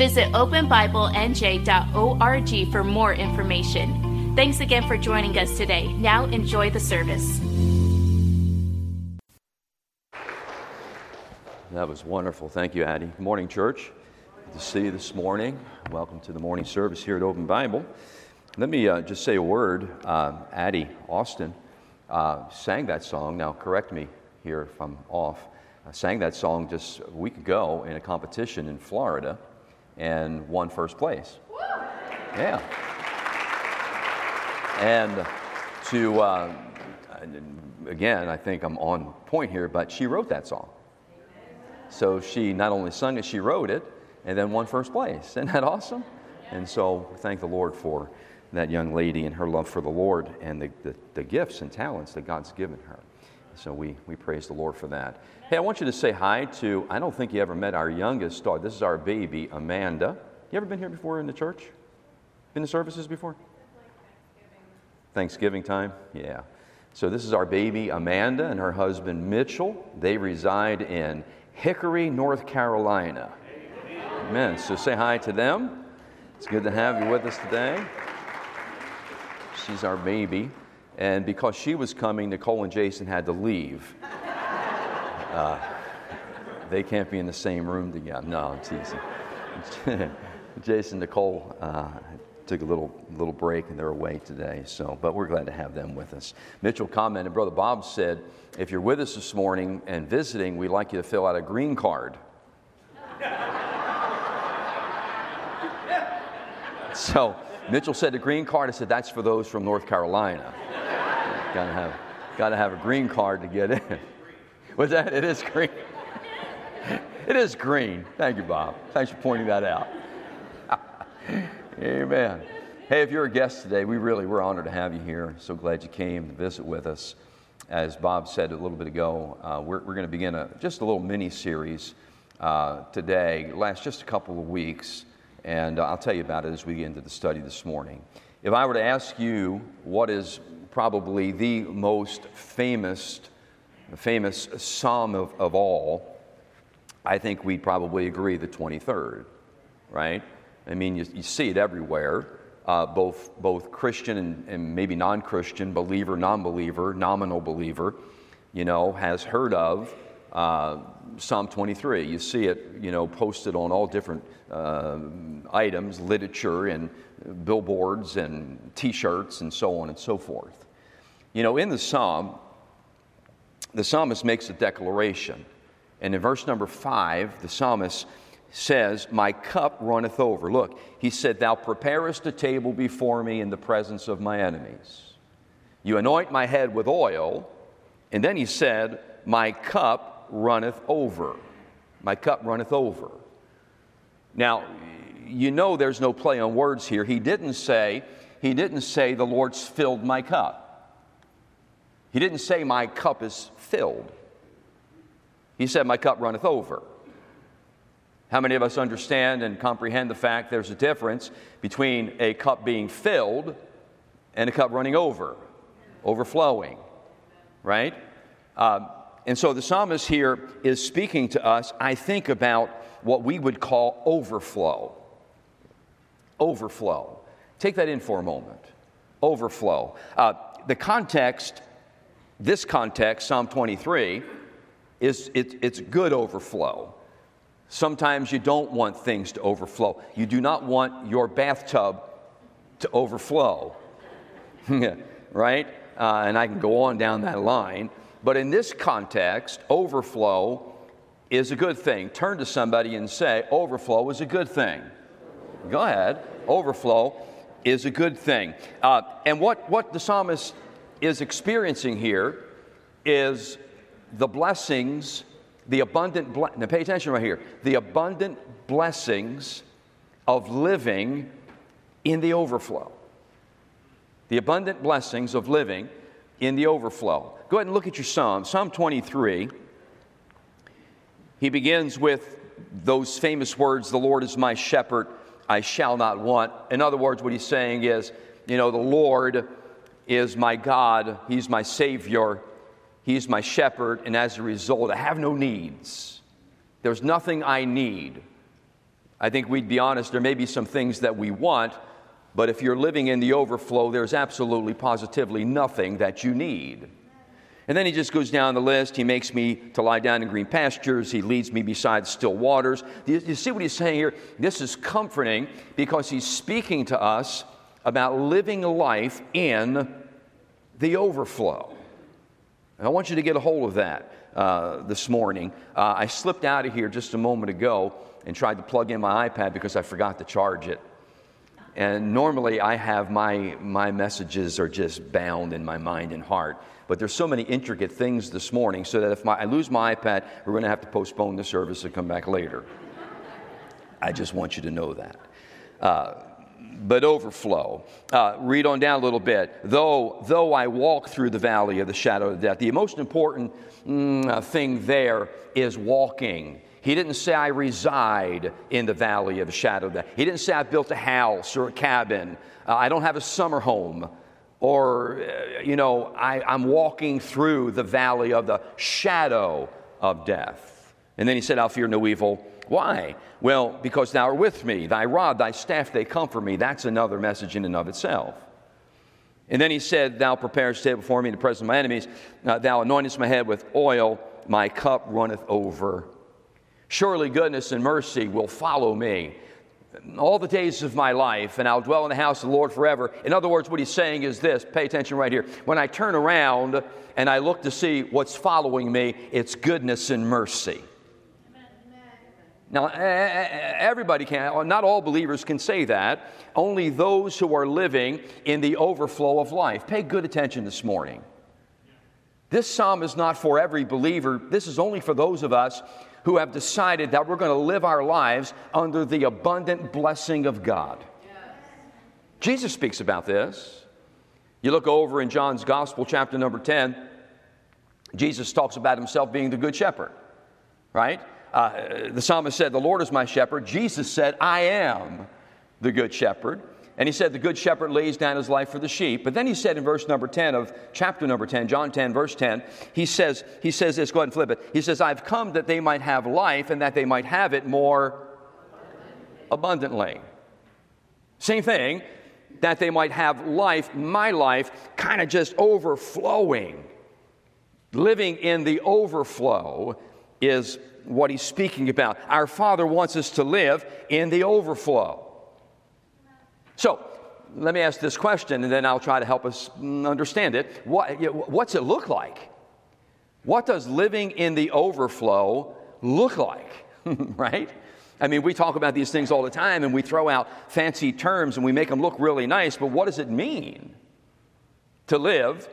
Visit openbiblenj.org for more information. Thanks again for joining us today. Now enjoy the service. That was wonderful. Thank you, Addie. Good morning, church. Good to see you this morning. Welcome to the morning service here at Open Bible. Let me uh, just say a word. Uh, Addie Austin uh, sang that song. Now, correct me here if I'm off. I sang that song just a week ago in a competition in Florida and won first place. Yeah. And to, uh, again, I think I'm on point here, but she wrote that song. So she not only sung it, she wrote it and then won first place. Isn't that awesome? And so thank the Lord for that young lady and her love for the Lord and the, the, the, gifts and talents that God's given her. So we, we praise the Lord for that. Hey, I want you to say hi to, I don't think you ever met our youngest daughter. This is our baby, Amanda. You ever been here before in the church? Been to services before? Thanksgiving. Thanksgiving time? Yeah. So this is our baby, Amanda, and her husband, Mitchell. They reside in Hickory, North Carolina. Amen. So say hi to them. It's good to have you with us today. She's our baby. And because she was coming, Nicole and Jason had to leave. Uh, they can't be in the same room together. No, I'm teasing. Jason, Nicole uh, took a little little break and they're away today. So, but we're glad to have them with us. Mitchell commented, Brother Bob said, if you're with us this morning and visiting, we'd like you to fill out a green card. so Mitchell said the green card. I said that's for those from North Carolina. Gotta have, gotta have a green card to get in. Was that? It is green. it is green. Thank you, Bob. Thanks for pointing that out. Amen. Hey, if you're a guest today, we really we're honored to have you here. So glad you came to visit with us. As Bob said a little bit ago, uh, we're, we're going to begin a, just a little mini series uh, today. Last just a couple of weeks and I'll tell you about it as we get into the study this morning. If I were to ask you what is probably the most famous, famous psalm of, of all, I think we'd probably agree the 23rd, right? I mean, you, you see it everywhere, uh, both, both Christian and, and maybe non Christian, believer, non believer, nominal believer, you know, has heard of uh, Psalm 23. You see it, you know, posted on all different uh, items, literature, and billboards, and T-shirts, and so on and so forth. You know, in the psalm, the psalmist makes a declaration, and in verse number five, the psalmist says, "My cup runneth over." Look, he said, "Thou preparest a table before me in the presence of my enemies. You anoint my head with oil." And then he said, My cup runneth over. My cup runneth over. Now, you know there's no play on words here. He didn't say, he didn't say the Lord's filled my cup. He didn't say my cup is filled. He said my cup runneth over. How many of us understand and comprehend the fact there's a difference between a cup being filled and a cup running over, overflowing, right? Uh, and so the psalmist here is speaking to us, I think, about what we would call overflow. Overflow. Take that in for a moment. Overflow. Uh, the context, this context, Psalm 23, is it, it's good overflow. Sometimes you don't want things to overflow. You do not want your bathtub to overflow. right? Uh, and I can go on down that line. But in this context, overflow is a good thing. Turn to somebody and say, overflow is a good thing. Go ahead. Overflow is a good thing. Uh, and what, what the psalmist is experiencing here is the blessings, the abundant, ble- now pay attention right here, the abundant blessings of living in the overflow. The abundant blessings of living in the overflow. Go ahead and look at your Psalm. Psalm 23. He begins with those famous words, The Lord is my shepherd, I shall not want. In other words, what he's saying is, you know, the Lord is my God, He's my Savior, He's my shepherd, and as a result, I have no needs. There's nothing I need. I think we'd be honest, there may be some things that we want, but if you're living in the overflow, there's absolutely, positively nothing that you need. And then he just goes down the list. He makes me to lie down in green pastures. He leads me beside still waters. You, you see what he's saying here? This is comforting because he's speaking to us about living life in the overflow. And I want you to get a hold of that uh, this morning. Uh, I slipped out of here just a moment ago and tried to plug in my iPad because I forgot to charge it. And normally I have my, my messages are just bound in my mind and heart. But there's so many intricate things this morning, so that if my, I lose my iPad, we're going to have to postpone the service and come back later. I just want you to know that. Uh, but overflow. Uh, read on down a little bit. Though, though I walk through the valley of the shadow of death, the most important mm, uh, thing there is walking. He didn't say I reside in the valley of the shadow of death. He didn't say I built a house or a cabin. Uh, I don't have a summer home or, uh, you know, I, I'm walking through the valley of the shadow of death. And then he said, I'll fear no evil. Why? Well, because thou art with me. Thy rod, thy staff, they comfort me. That's another message in and of itself. And then he said, Thou preparest table before me in the presence of my enemies. Uh, thou anointest my head with oil. My cup runneth over. Surely goodness and mercy will follow me all the days of my life, and I'll dwell in the house of the Lord forever. In other words, what he's saying is this pay attention right here. When I turn around and I look to see what's following me, it's goodness and mercy. Now, everybody can, uh, not all believers can say that. Only those who are living in the overflow of life. Pay good attention this morning. This psalm is not for every believer, this is only for those of us who have decided that we're going to live our lives under the abundant blessing of God. Yes. Jesus speaks about this. You look over in John's Gospel, chapter number 10, Jesus talks about himself being the good shepherd, right? Uh, the psalmist said, The Lord is my shepherd. Jesus said, I am the good shepherd. And he said, The good shepherd lays down his life for the sheep. But then he said in verse number 10 of chapter number 10, John 10, verse 10, he says, he says this, go ahead and flip it. He says, I've come that they might have life and that they might have it more abundantly. Same thing, that they might have life, my life, kind of just overflowing. Living in the overflow is what he's speaking about. Our Father wants us to live in the overflow. So, let me ask this question and then I'll try to help us understand it. What, what's it look like? What does living in the overflow look like? right? I mean, we talk about these things all the time and we throw out fancy terms and we make them look really nice, but what does it mean to live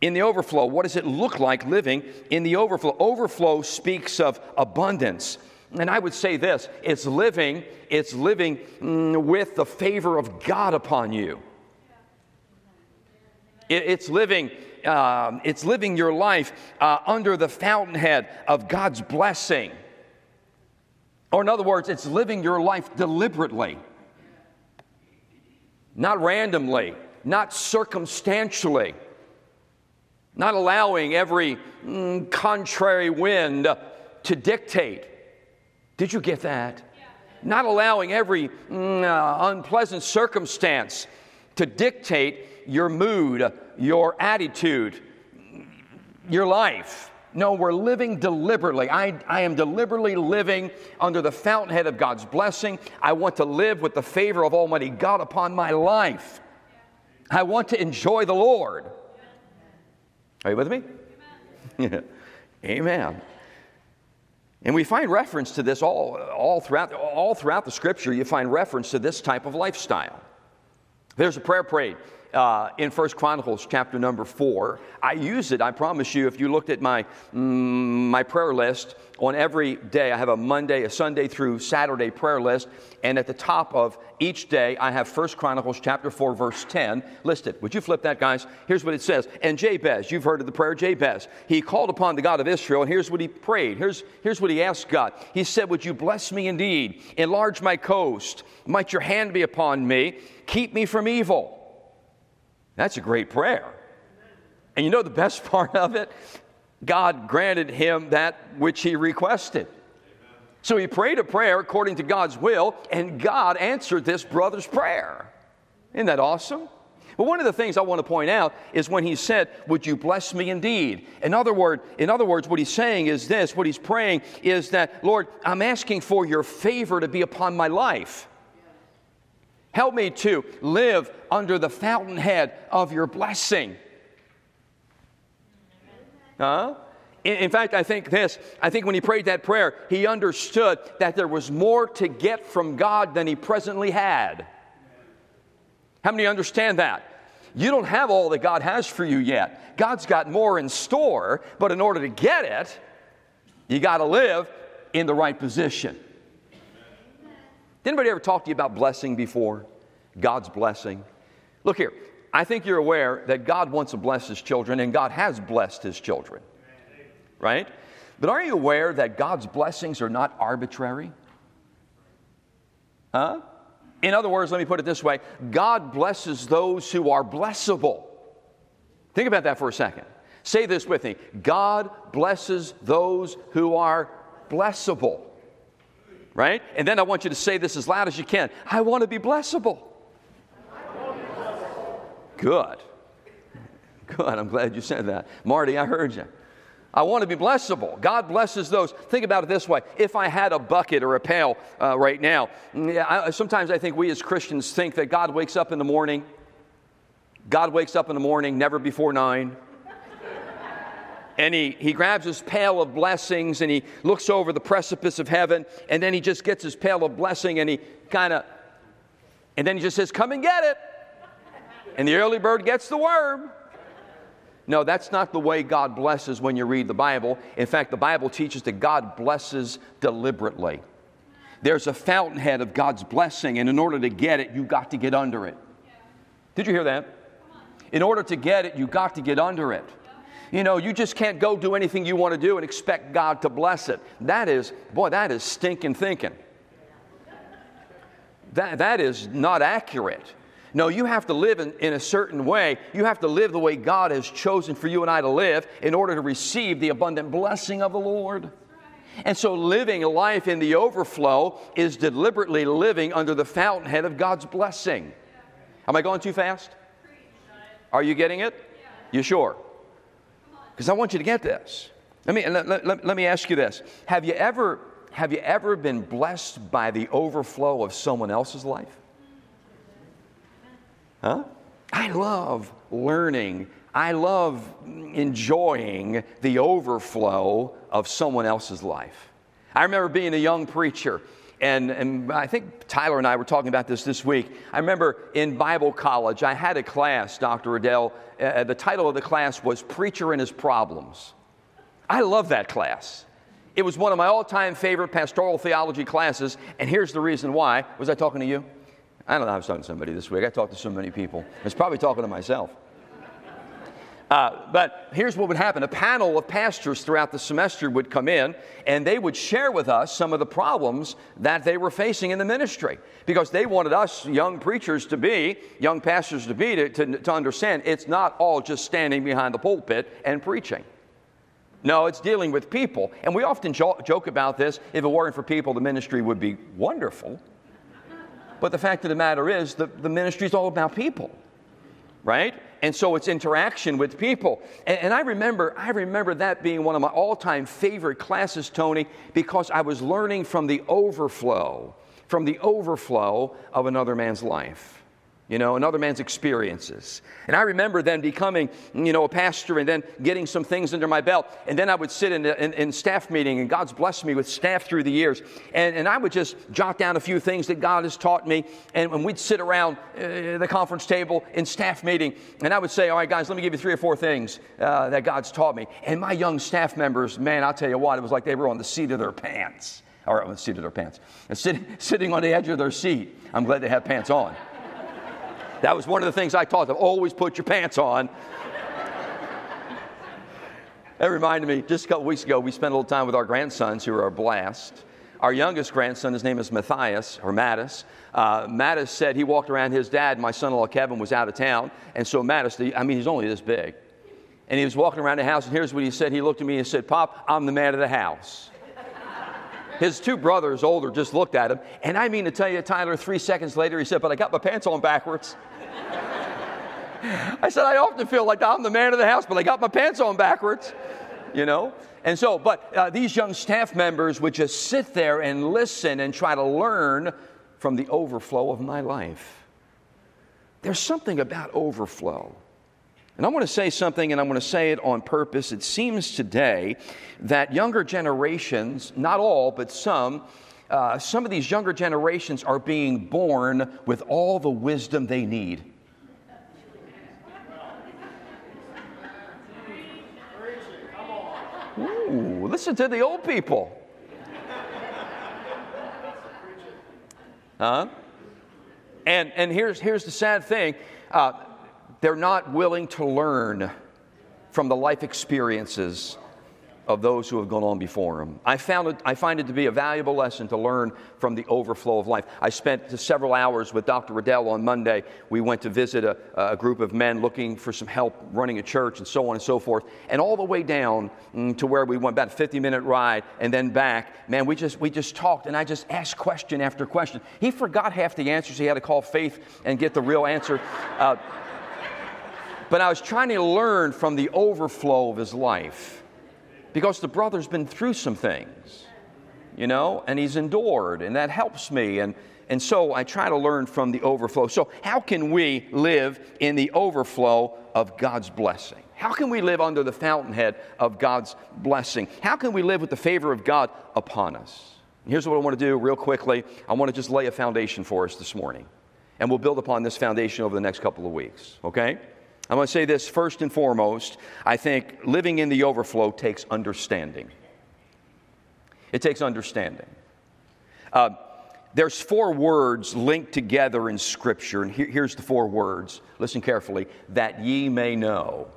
in the overflow? What does it look like living in the overflow? Overflow speaks of abundance. And I would say this it's living, it's living mm, with the favor of God upon you. It's living, uh, it's living your life uh, under the fountainhead of God's blessing. Or, in other words, it's living your life deliberately, not randomly, not circumstantially, not allowing every mm, contrary wind to dictate did you get that? Not allowing every mm, uh, unpleasant circumstance to dictate your mood, your attitude, your life. No, we're living deliberately. I, I am deliberately living under the fountainhead of God's blessing. I want to live with the favor of Almighty God upon my life. I want to enjoy the Lord. Are you with me? Amen. Amen. And we find reference to this all, all, throughout, all throughout the scripture, you find reference to this type of lifestyle. There's a prayer prayed uh, in First Chronicles chapter number four. I use it, I promise you, if you looked at my, mm, my prayer list on every day, I have a Monday, a Sunday through Saturday prayer list, and at the top of each day, I have First Chronicles chapter 4, verse 10 listed. Would you flip that, guys? Here's what it says. And Jabez, you've heard of the prayer Jabez. He called upon the God of Israel, and here's what he prayed. Here's, here's what he asked God. He said, Would you bless me indeed? Enlarge my coast. Might your hand be upon me. Keep me from evil. That's a great prayer. And you know the best part of it? God granted him that which he requested. So he prayed a prayer according to God's will, and God answered this brother's prayer. Isn't that awesome? Well, one of the things I want to point out is when he said, Would you bless me indeed? In other, word, in other words, what he's saying is this what he's praying is that, Lord, I'm asking for your favor to be upon my life. Help me to live under the fountainhead of your blessing. Huh? In, fact, I think this I think when he prayed that prayer, he understood that there was more to get from God than he presently had. How many understand that? You don't have all that God has for you yet. God's got more in store, but in order to get it, you got to live in the right position. Did anybody ever talk to you about blessing before? God's blessing? Look here, I think you're aware that God wants to bless His children, and God has blessed His children, right? But are you aware that God's blessings are not arbitrary? Huh? In other words, let me put it this way God blesses those who are blessable. Think about that for a second. Say this with me God blesses those who are blessable right? And then I want you to say this as loud as you can I want to be blessable. Good. Good. I'm glad you said that. Marty, I heard you. I want to be blessable. God blesses those. Think about it this way. If I had a bucket or a pail uh, right now, yeah, I, sometimes I think we as Christians think that God wakes up in the morning. God wakes up in the morning, never before nine and he, he grabs his pail of blessings and he looks over the precipice of heaven and then he just gets his pail of blessing and he kind of and then he just says come and get it. And the early bird gets the worm. No that's not the way god blesses when you read the bible. In fact the bible teaches that god blesses deliberately. There's a fountainhead of god's blessing and in order to get it you've got to get under it. Did you hear that? In order to get it you've got to get under it you know, you just can't go do anything you want to do and expect God to bless it. That is, boy, that is stinking thinking. That, that is not accurate. No, you have to live in, in a certain way. You have to live the way God has chosen for you and I to live in order to receive the abundant blessing of the Lord. And so, living a life in the overflow is deliberately living under the fountainhead of God's blessing. Am I going too fast? Are you getting it? You sure? Because I want you to get this. Let me, let, let, let me ask you this. Have you, ever, have you ever been blessed by the overflow of someone else's life? Huh? I love learning. I love enjoying the overflow of someone else's life. I remember being a young preacher and, and I think Tyler and I were talking about this this week. I remember in Bible college, I had a class, Dr. Adele. Uh, uh, the title of the class was Preacher and His Problems. I love that class. It was one of my all time favorite pastoral theology classes, and here's the reason why. Was I talking to you? I don't know, I was talking to somebody this week. I talked to so many people. I was probably talking to myself. Uh, but here's what would happen a panel of pastors throughout the semester would come in and they would share with us some of the problems that they were facing in the ministry because they wanted us young preachers to be, young pastors to be, to, to, to understand it's not all just standing behind the pulpit and preaching. No, it's dealing with people. And we often jo- joke about this. If it weren't for people, the ministry would be wonderful. But the fact of the matter is, the, the ministry is all about people, right? And so it's interaction with people. And, and, I remember, I remember that being one of my all-time favorite classes, Tony, because I was learning from the overflow, from the overflow of another man's life. You know, another man's experiences. And I remember then becoming, you know, a pastor and then getting some things under my belt. And then I would sit in, in, in staff meeting, and God's blessed me with staff through the years. And, and I would just jot down a few things that God has taught me. And when we'd sit around uh, the conference table in staff meeting, and I would say, All right, guys, let me give you three or four things uh, that God's taught me. And my young staff members, man, I'll tell you what, it was like they were on the seat of their pants. Or on the seat of their pants. And sitting, sitting on the edge of their seat. I'm glad they have pants on. That was one of the things I taught them always put your pants on. that reminded me, just a couple weeks ago, we spent a little time with our grandsons who are a blast. Our youngest grandson, his name is Matthias, or Mattis. Uh, Mattis said he walked around his dad, my son in law Kevin, was out of town. And so Mattis, I mean, he's only this big. And he was walking around the house, and here's what he said. He looked at me and said, Pop, I'm the man of the house. His two brothers, older, just looked at him. And I mean to tell you, Tyler, three seconds later, he said, But I got my pants on backwards. I said, I often feel like I'm the man of the house, but I got my pants on backwards, you know? And so, but uh, these young staff members would just sit there and listen and try to learn from the overflow of my life. There's something about overflow. And I want to say something, and I'm going to say it on purpose. It seems today that younger generations, not all, but some, uh, some of these younger generations are being born with all the wisdom they need. Ooh, listen to the old people. Huh? And, and here's, here's the sad thing uh, they're not willing to learn from the life experiences of those who have gone on before them. I, found it, I find it to be a valuable lesson to learn from the overflow of life. I spent several hours with Dr. Riddell on Monday. We went to visit a, a, group of men looking for some help running a church and so on and so forth. And all the way down mm, to where we went, about a 50 minute ride, and then back, man, we just, we just talked and I just asked question after question. He forgot half the answers. He had to call Faith and get the real answer. Uh, but I was trying to learn from the overflow of his life because the brother's been through some things, you know, and he's endured, and that helps me. And, and so I try to learn from the overflow. So, how can we live in the overflow of God's blessing? How can we live under the fountainhead of God's blessing? How can we live with the favor of God upon us? Here's what I want to do real quickly. I want to just lay a foundation for us this morning. And we'll build upon this foundation over the next couple of weeks, okay? I'm going to say this first and foremost. I think living in the overflow takes understanding. It takes understanding. Uh, there's four words linked together in Scripture, and here, here's the four words. Listen carefully that ye may know.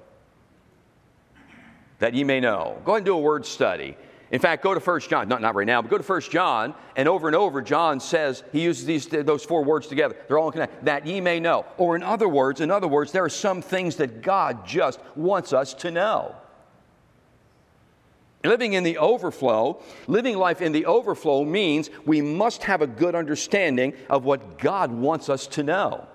That ye may know. Go ahead and do a word study. In fact, go to 1 John, not, not right now, but go to 1 John, and over and over, John says, he uses these, those four words together. They're all connected. That ye may know. Or in other words, in other words, there are some things that God just wants us to know. Living in the overflow, living life in the overflow means we must have a good understanding of what God wants us to know.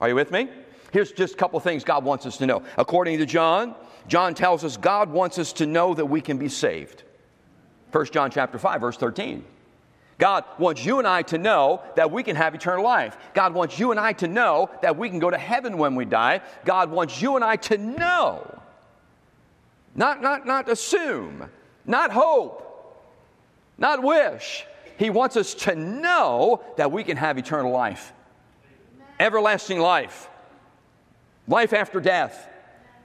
Are you with me? Here's just a couple things God wants us to know. According to John, John tells us God wants us to know that we can be saved. 1 John chapter 5 verse 13. God wants you and I to know that we can have eternal life. God wants you and I to know that we can go to heaven when we die. God wants you and I to know. Not, not, not assume, not hope, not wish. He wants us to know that we can have eternal life, everlasting life, life after death,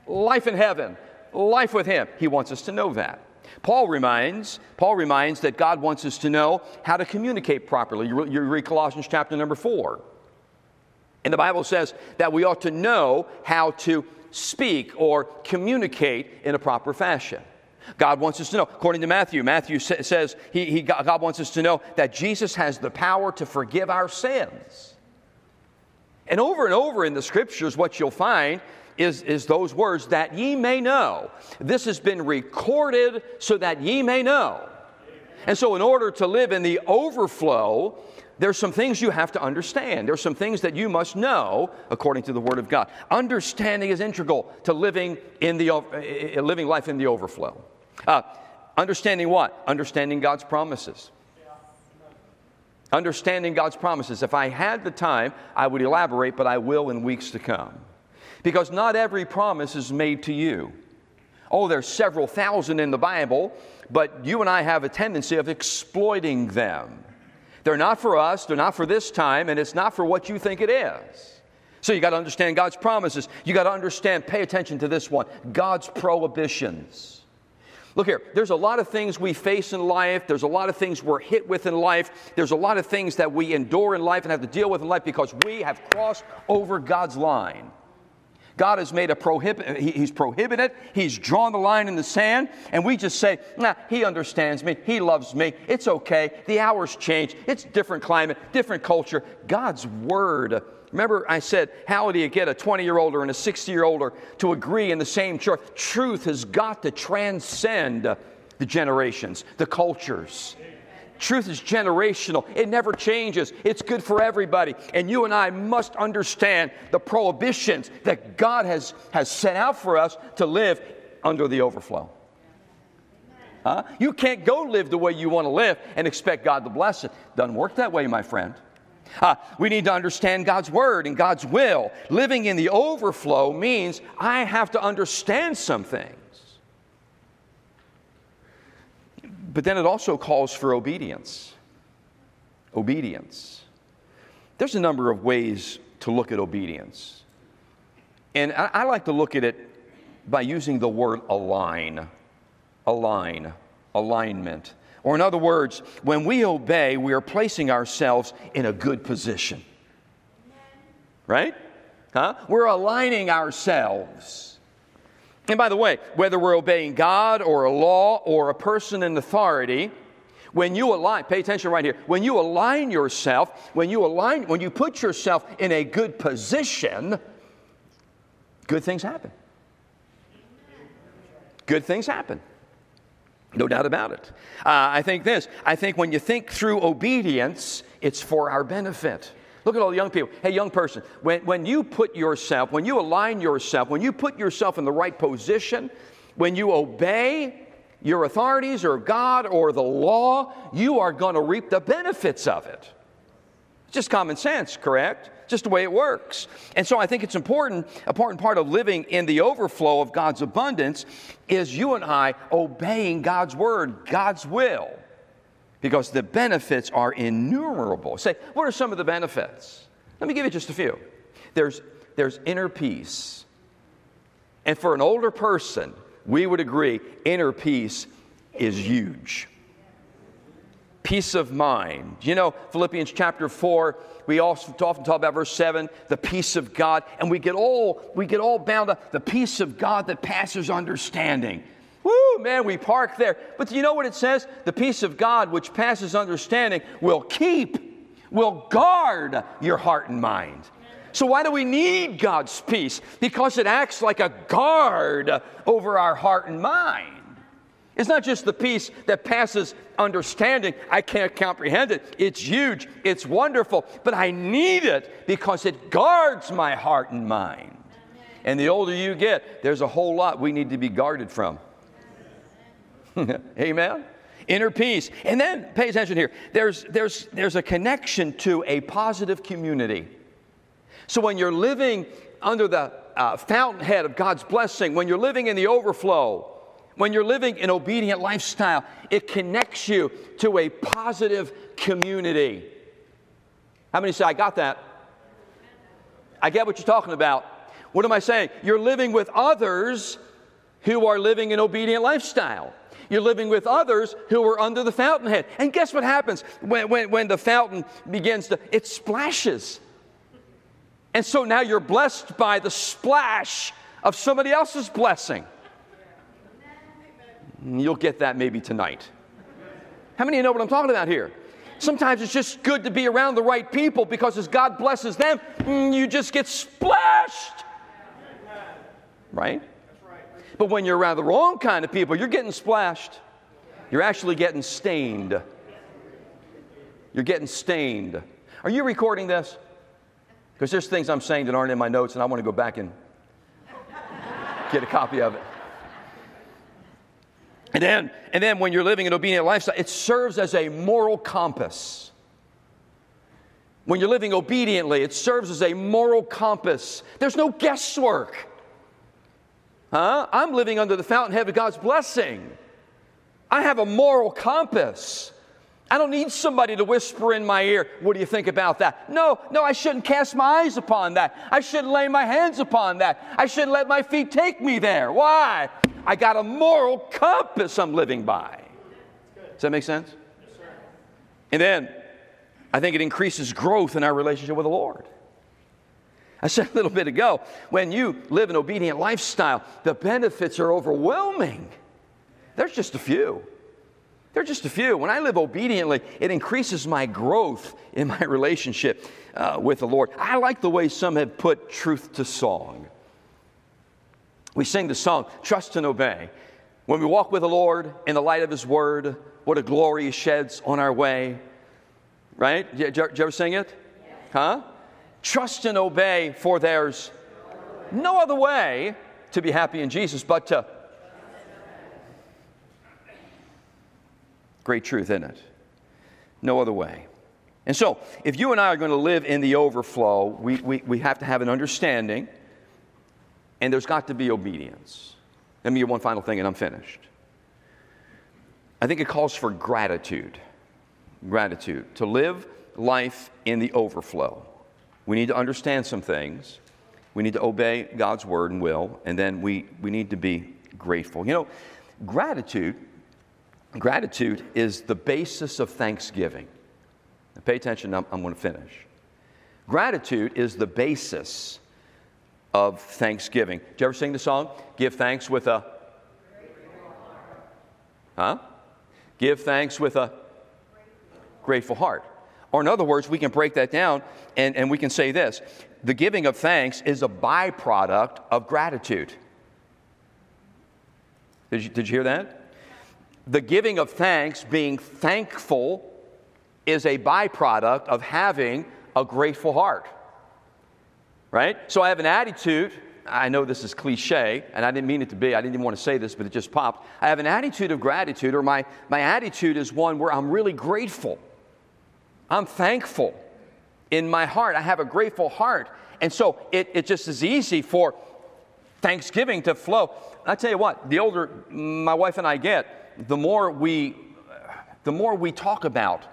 life in heaven, life with Him. He wants us to know that. Paul reminds, Paul reminds that God wants us to know how to communicate properly. You, you read Colossians chapter number four. And the Bible says that we ought to know how to speak or communicate in a proper fashion. God wants us to know. According to Matthew, Matthew says he, he, God wants us to know that Jesus has the power to forgive our sins. And over and over in the scriptures, what you'll find is, is those words, that ye may know. This has been recorded so that ye may know. And so, in order to live in the overflow, there's some things you have to understand. There's some things that you must know according to the Word of God. Understanding is integral to living in the uh, living life in the overflow. Uh, understanding what? Understanding God's promises. Understanding God's promises. If I had the time, I would elaborate, but I will in weeks to come. Because not every promise is made to you. Oh, there's several thousand in the Bible, but you and I have a tendency of exploiting them. They're not for us, they're not for this time, and it's not for what you think it is. So you got to understand God's promises. You got to understand, pay attention to this one God's prohibitions. Look here, there's a lot of things we face in life. There's a lot of things we're hit with in life. There's a lot of things that we endure in life and have to deal with in life because we have crossed over God's line. God has made a prohibit, He's prohibited, He's drawn the line in the sand, and we just say, nah, He understands me, He loves me, it's okay, the hours change, it's different climate, different culture. God's Word. Remember, I said, how do you get a 20 year old and a 60 year old to agree in the same church? Truth has got to transcend the generations, the cultures. Truth is generational. It never changes. It's good for everybody. And you and I must understand the prohibitions that God has, has set out for us to live under the overflow. Huh? You can't go live the way you want to live and expect God to bless it. Doesn't work that way, my friend. Uh, we need to understand God's word and God's will. Living in the overflow means I have to understand some things. But then it also calls for obedience. Obedience. There's a number of ways to look at obedience. And I, I like to look at it by using the word align. Align. Alignment. Or, in other words, when we obey, we are placing ourselves in a good position. Right? Huh? We're aligning ourselves. And by the way, whether we're obeying God or a law or a person in authority, when you align, pay attention right here. When you align yourself, when you align, when you put yourself in a good position, good things happen. Good things happen. No doubt about it. Uh, I think this I think when you think through obedience, it's for our benefit. Look at all the young people. Hey, young person, when, when you put yourself, when you align yourself, when you put yourself in the right position, when you obey your authorities or God or the law, you are going to reap the benefits of it. Just common sense, correct? just the way it works. And so I think it's important, important part of living in the overflow of God's abundance is you and I obeying God's word, God's will, because the benefits are innumerable. Say, what are some of the benefits? Let me give you just a few. There's, there's inner peace. And for an older person, we would agree inner peace is huge. Peace of mind. You know, Philippians chapter 4, we often talk about verse 7, the peace of God, and we get all we get all bound up the peace of God that passes understanding. Woo, man, we park there. But do you know what it says? The peace of God which passes understanding will keep, will guard your heart and mind. So, why do we need God's peace? Because it acts like a guard over our heart and mind. It's not just the peace that passes understanding. I can't comprehend it. It's huge. It's wonderful. But I need it because it guards my heart and mind. And the older you get, there's a whole lot we need to be guarded from. Amen? Inner peace. And then pay attention here. There's, there's, there's a connection to a positive community. So when you're living under the uh, fountainhead of God's blessing, when you're living in the overflow, when you're living an obedient lifestyle, it connects you to a positive community. How many say, I got that? I get what you're talking about. What am I saying? You're living with others who are living an obedient lifestyle. You're living with others who are under the fountainhead. And guess what happens when, when, when the fountain begins to, it splashes. And so now you're blessed by the splash of somebody else's blessing. You'll get that maybe tonight. How many of you know what I'm talking about here? Sometimes it's just good to be around the right people because as God blesses them, mm, you just get splashed. Right? But when you're around the wrong kind of people, you're getting splashed. You're actually getting stained. You're getting stained. Are you recording this? Because there's things I'm saying that aren't in my notes, and I want to go back and get a copy of it. And then, and then when you're living an obedient lifestyle, it serves as a moral compass. When you're living obediently, it serves as a moral compass. There's no guesswork. Huh? I'm living under the fountainhead of God's blessing. I have a moral compass. I don't need somebody to whisper in my ear, What do you think about that? No, no, I shouldn't cast my eyes upon that. I shouldn't lay my hands upon that. I shouldn't let my feet take me there. Why? I got a moral compass I'm living by. Does that make sense? and then I think it increases growth in our relationship with the Lord. I said a little bit ago, when you live an obedient lifestyle, the benefits are overwhelming. There's just a few. There's just a few. When I live obediently, it increases my growth in my relationship uh, with the Lord. I like the way some have put truth to song. We sing the song, Trust and Obey. When we walk with the Lord in the light of His Word, what a glory He sheds on our way. Right? You, did you ever sing it? Huh? Trust and obey, for there's no other way to be happy in Jesus but to. Great truth, isn't it? No other way. And so, if you and I are going to live in the overflow, we, we, we have to have an understanding, and there's got to be obedience. Let me give one final thing, and I'm finished. I think it calls for gratitude. Gratitude. To live life in the overflow. We need to understand some things. We need to obey God's word and will, and then we, we need to be grateful. You know, gratitude, gratitude is the basis of thanksgiving. Now pay attention, I'm, I'm going to finish. Gratitude is the basis of thanksgiving. Did you ever sing the song? Give thanks with a. Huh? Give thanks with a grateful heart. Or, in other words, we can break that down and, and we can say this the giving of thanks is a byproduct of gratitude. Did you, did you hear that? The giving of thanks, being thankful, is a byproduct of having a grateful heart. Right? So I have an attitude. I know this is cliche, and I didn't mean it to be. I didn't even want to say this, but it just popped. I have an attitude of gratitude, or my, my attitude is one where I'm really grateful. I'm thankful in my heart. I have a grateful heart. And so it, it just is easy for thanksgiving to flow. I tell you what, the older my wife and I get, the more we, the more we talk about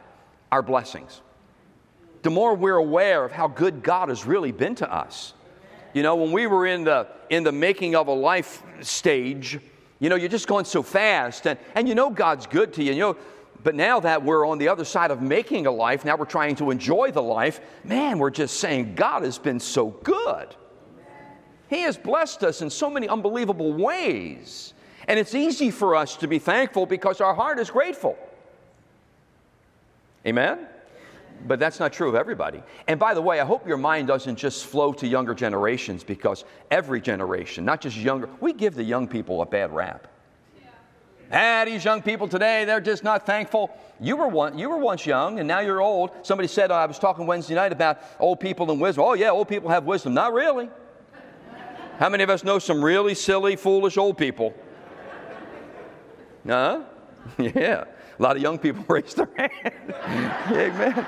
our blessings, the more we're aware of how good God has really been to us. You know, when we were in the, in the making of a life stage, you know, you're just going so fast, and, and you know God's good to you. You know, but now that we're on the other side of making a life, now we're trying to enjoy the life, man, we're just saying, God has been so good. He has blessed us in so many unbelievable ways. And it's easy for us to be thankful because our heart is grateful. Amen? But that's not true of everybody. And by the way, I hope your mind doesn't just flow to younger generations because every generation, not just younger, we give the young people a bad rap. Ah, these young people today, they're just not thankful. You were, one, you were once young and now you're old. Somebody said, oh, I was talking Wednesday night about old people and wisdom. Oh, yeah, old people have wisdom. Not really. How many of us know some really silly, foolish old people? Huh? Yeah. A lot of young people raised their hand. Amen.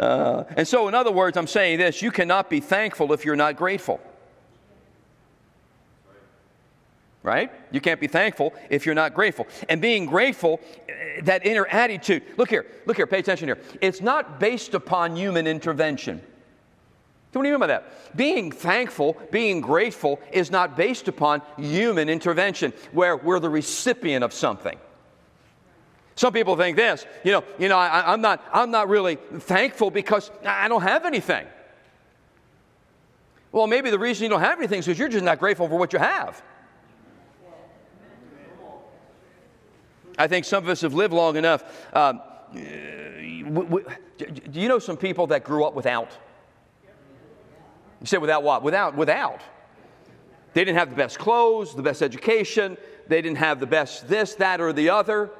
uh, and so, in other words, I'm saying this you cannot be thankful if you're not grateful right? You can't be thankful if you're not grateful. And being grateful, eh, that inner attitude, look here, look here, pay attention here. It's not based upon human intervention. So what do you mean by that? Being thankful, being grateful is not based upon human intervention, where we're the recipient of something. Some people think this, you know, you know, I, am not, I'm not really thankful because I don't have anything. Well, maybe the reason you don't have anything is because you're just not grateful for what you have. I think some of us have lived long enough. Um, do you know some people that grew up without? You say without what? Without, without. They didn't have the best clothes, the best education, they didn't have the best this, that, or the other.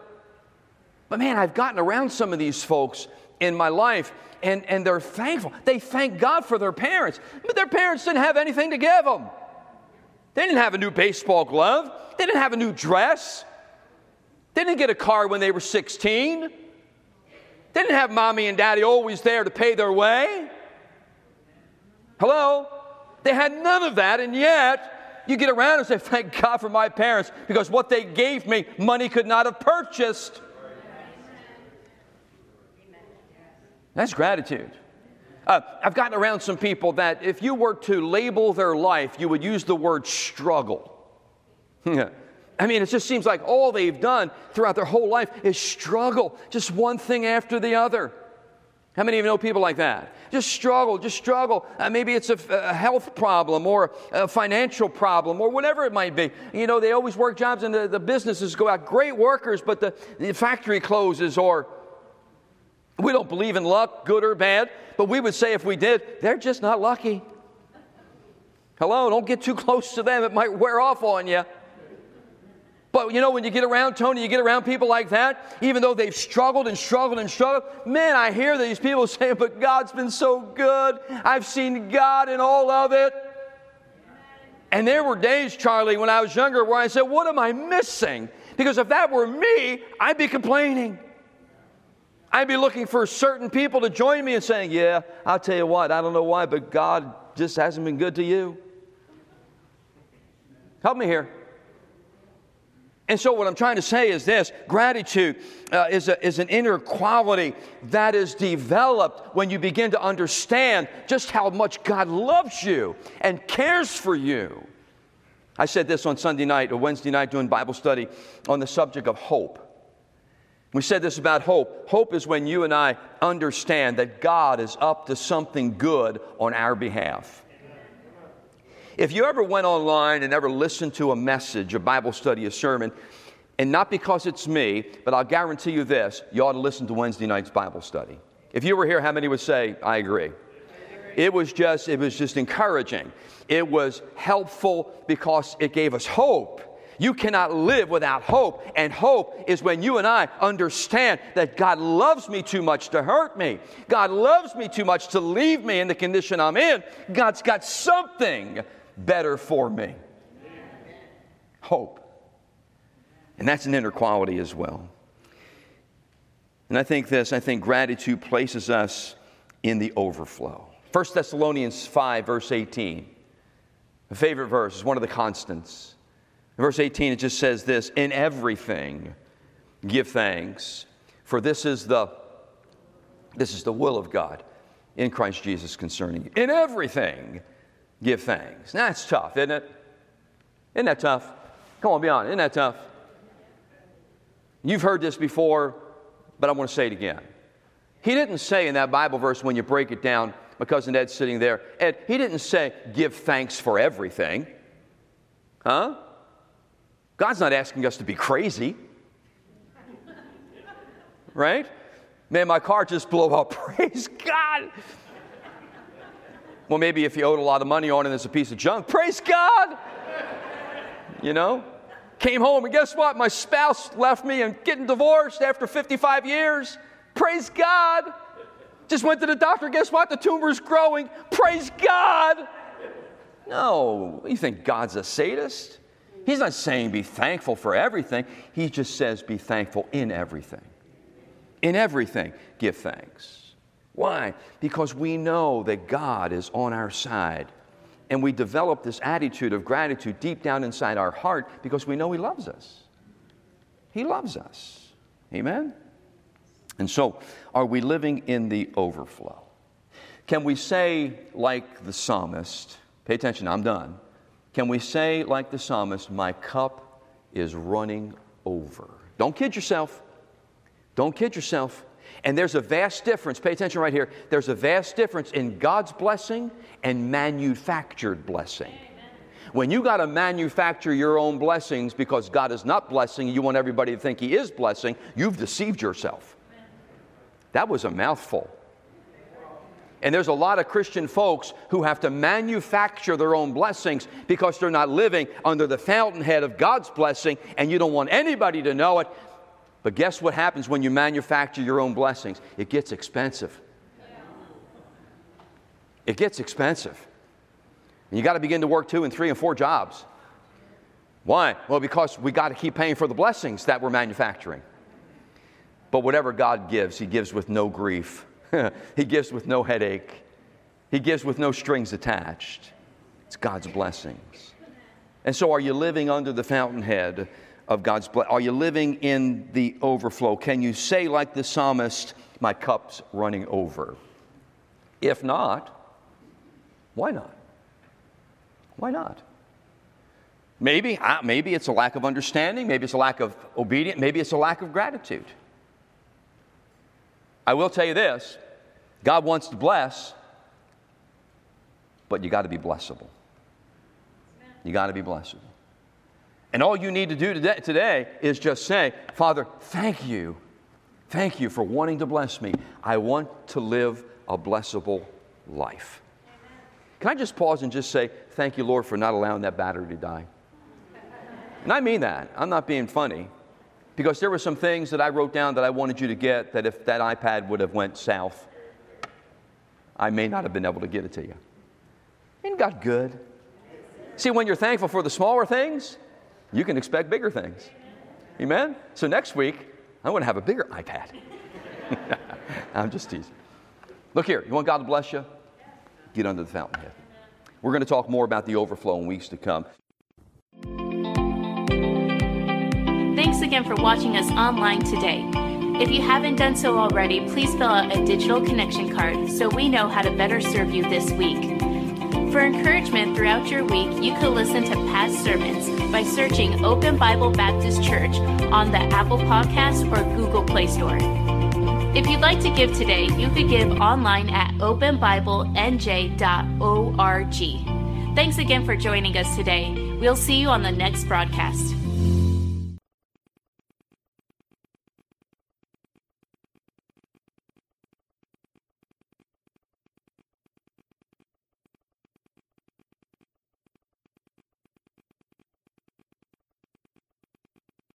But man, I've gotten around some of these folks in my life, and, and they're thankful. They thank God for their parents, but their parents didn't have anything to give them. They didn't have a new baseball glove, they didn't have a new dress. They didn't get a car when they were 16. They didn't have mommy and daddy always there to pay their way. Hello? They had none of that, and yet you get around and say, Thank God for my parents, because what they gave me, money could not have purchased. That's gratitude. Uh, I've gotten around some people that if you were to label their life, you would use the word struggle. I mean, it just seems like all they've done throughout their whole life is struggle, just one thing after the other. How many of you know people like that? Just struggle, just struggle. Uh, maybe it's a, a, health problem or a financial problem or whatever it might be. You know, they always work jobs and the, the businesses go out, great workers, but the, the factory closes or we don't believe in luck, good or bad, but we would say if we did, they're just not lucky. Hello, don't get too close to them, it might wear off on you. But you know, when you get around Tony, you get around people like that, even though they've struggled and struggled and struggled. Man, I hear these people saying, But God's been so good. I've seen God in all of it. And there were days, Charlie, when I was younger, where I said, What am I missing? Because if that were me, I'd be complaining. I'd be looking for certain people to join me and saying, Yeah, I'll tell you what, I don't know why, but God just hasn't been good to you. Help me here. And so, what I'm trying to say is this gratitude uh, is, a, is an inner quality that is developed when you begin to understand just how much God loves you and cares for you. I said this on Sunday night or Wednesday night doing Bible study on the subject of hope. We said this about hope. Hope is when you and I understand that God is up to something good on our behalf. If you ever went online and ever listened to a message, a Bible study, a sermon, and not because it's me, but I'll guarantee you this, you ought to listen to Wednesday night's Bible study. If you were here, how many would say, I agree? It was just, it was just encouraging. It was helpful because it gave us hope you cannot live without hope. And hope is when you and I understand that God loves me too much to hurt me. God loves me too much to leave me in the condition I'm in. God's got something better for me. Hope. And that's an inner quality as well. And I think this, I think gratitude places us in the overflow. 1 Thessalonians 5, verse 18. A favorite verse is one of the constants. In verse 18, it just says this In everything, give thanks, for this is the this is the will of God in Christ Jesus concerning you. In everything, give thanks. Now, that's tough, isn't it? Isn't that tough? Come on, be honest. Isn't that tough? You've heard this before, but I want to say it again. He didn't say in that Bible verse when you break it down, my cousin Ed's sitting there, Ed, he didn't say, give thanks for everything. Huh? God's not asking us to be crazy. Right? Man, my car just blew up. Praise God. Well, maybe if you owed a lot of money on it and it's a piece of junk, praise God. You know? Came home and guess what? My spouse left me and getting divorced after 55 years. Praise God. Just went to the doctor. Guess what? The tumor is growing. Praise God. No, you think God's a sadist? He's not saying be thankful for everything. He just says be thankful in everything. In everything, give thanks. Why? Because we know that God is on our side. And we develop this attitude of gratitude deep down inside our heart because we know He loves us. He loves us. Amen? And so, are we living in the overflow? Can we say, like the psalmist, pay attention, I'm done. Can we say, like the psalmist, My cup is running over? Don't kid yourself. Don't kid yourself. And there's a vast difference, pay attention right here. There's a vast difference in God's blessing and manufactured blessing. When you got to manufacture your own blessings because God is not blessing, you want everybody to think He is blessing, you've deceived yourself. That was a mouthful. And there's a lot of Christian folks who have to manufacture their own blessings because they're not living under the fountainhead of God's blessing, and you don't want anybody to know it. But guess what happens when you manufacture your own blessings? It gets expensive. It gets expensive. And you got to begin to work two and three and four jobs. Why? Well, because we got to keep paying for the blessings that we're manufacturing. But whatever God gives, He gives with no grief, He gives with no headache, He gives with no strings attached. It's God's blessings. And so, are you living under the fountainhead of God's blessing? Are you living in the overflow? Can you say, like the psalmist, My cup's running over? If not, why not? Why not? Maybe, maybe it's a lack of understanding, maybe it's a lack of obedience, maybe it's a lack of gratitude. I will tell you this God wants to bless, but you got to be blessable. You got to be blessable. And all you need to do today, today is just say, Father, thank you. Thank you for wanting to bless me. I want to live a blessable life. Can I just pause and just say, Thank you, Lord, for not allowing that battery to die? And I mean that. I'm not being funny. Because there were some things that I wrote down that I wanted you to get that if that iPad would have went south, I may not have been able to get it to you. Ain't God good? See, when you're thankful for the smaller things, you can expect bigger things. Amen? So next week, I'm going to have a bigger iPad. I'm just teasing. Look here, you want God to bless you? Get under the fountainhead. We're going to talk more about the overflow in weeks to come. Thanks again for watching us online today. If you haven't done so already, please fill out a digital connection card so we know how to better serve you this week. For encouragement throughout your week, you can listen to past sermons by searching Open Bible Baptist Church on the Apple Podcast or Google Play Store. If you'd like to give today, you could give online at openbiblenj.org. Thanks again for joining us today. We'll see you on the next broadcast.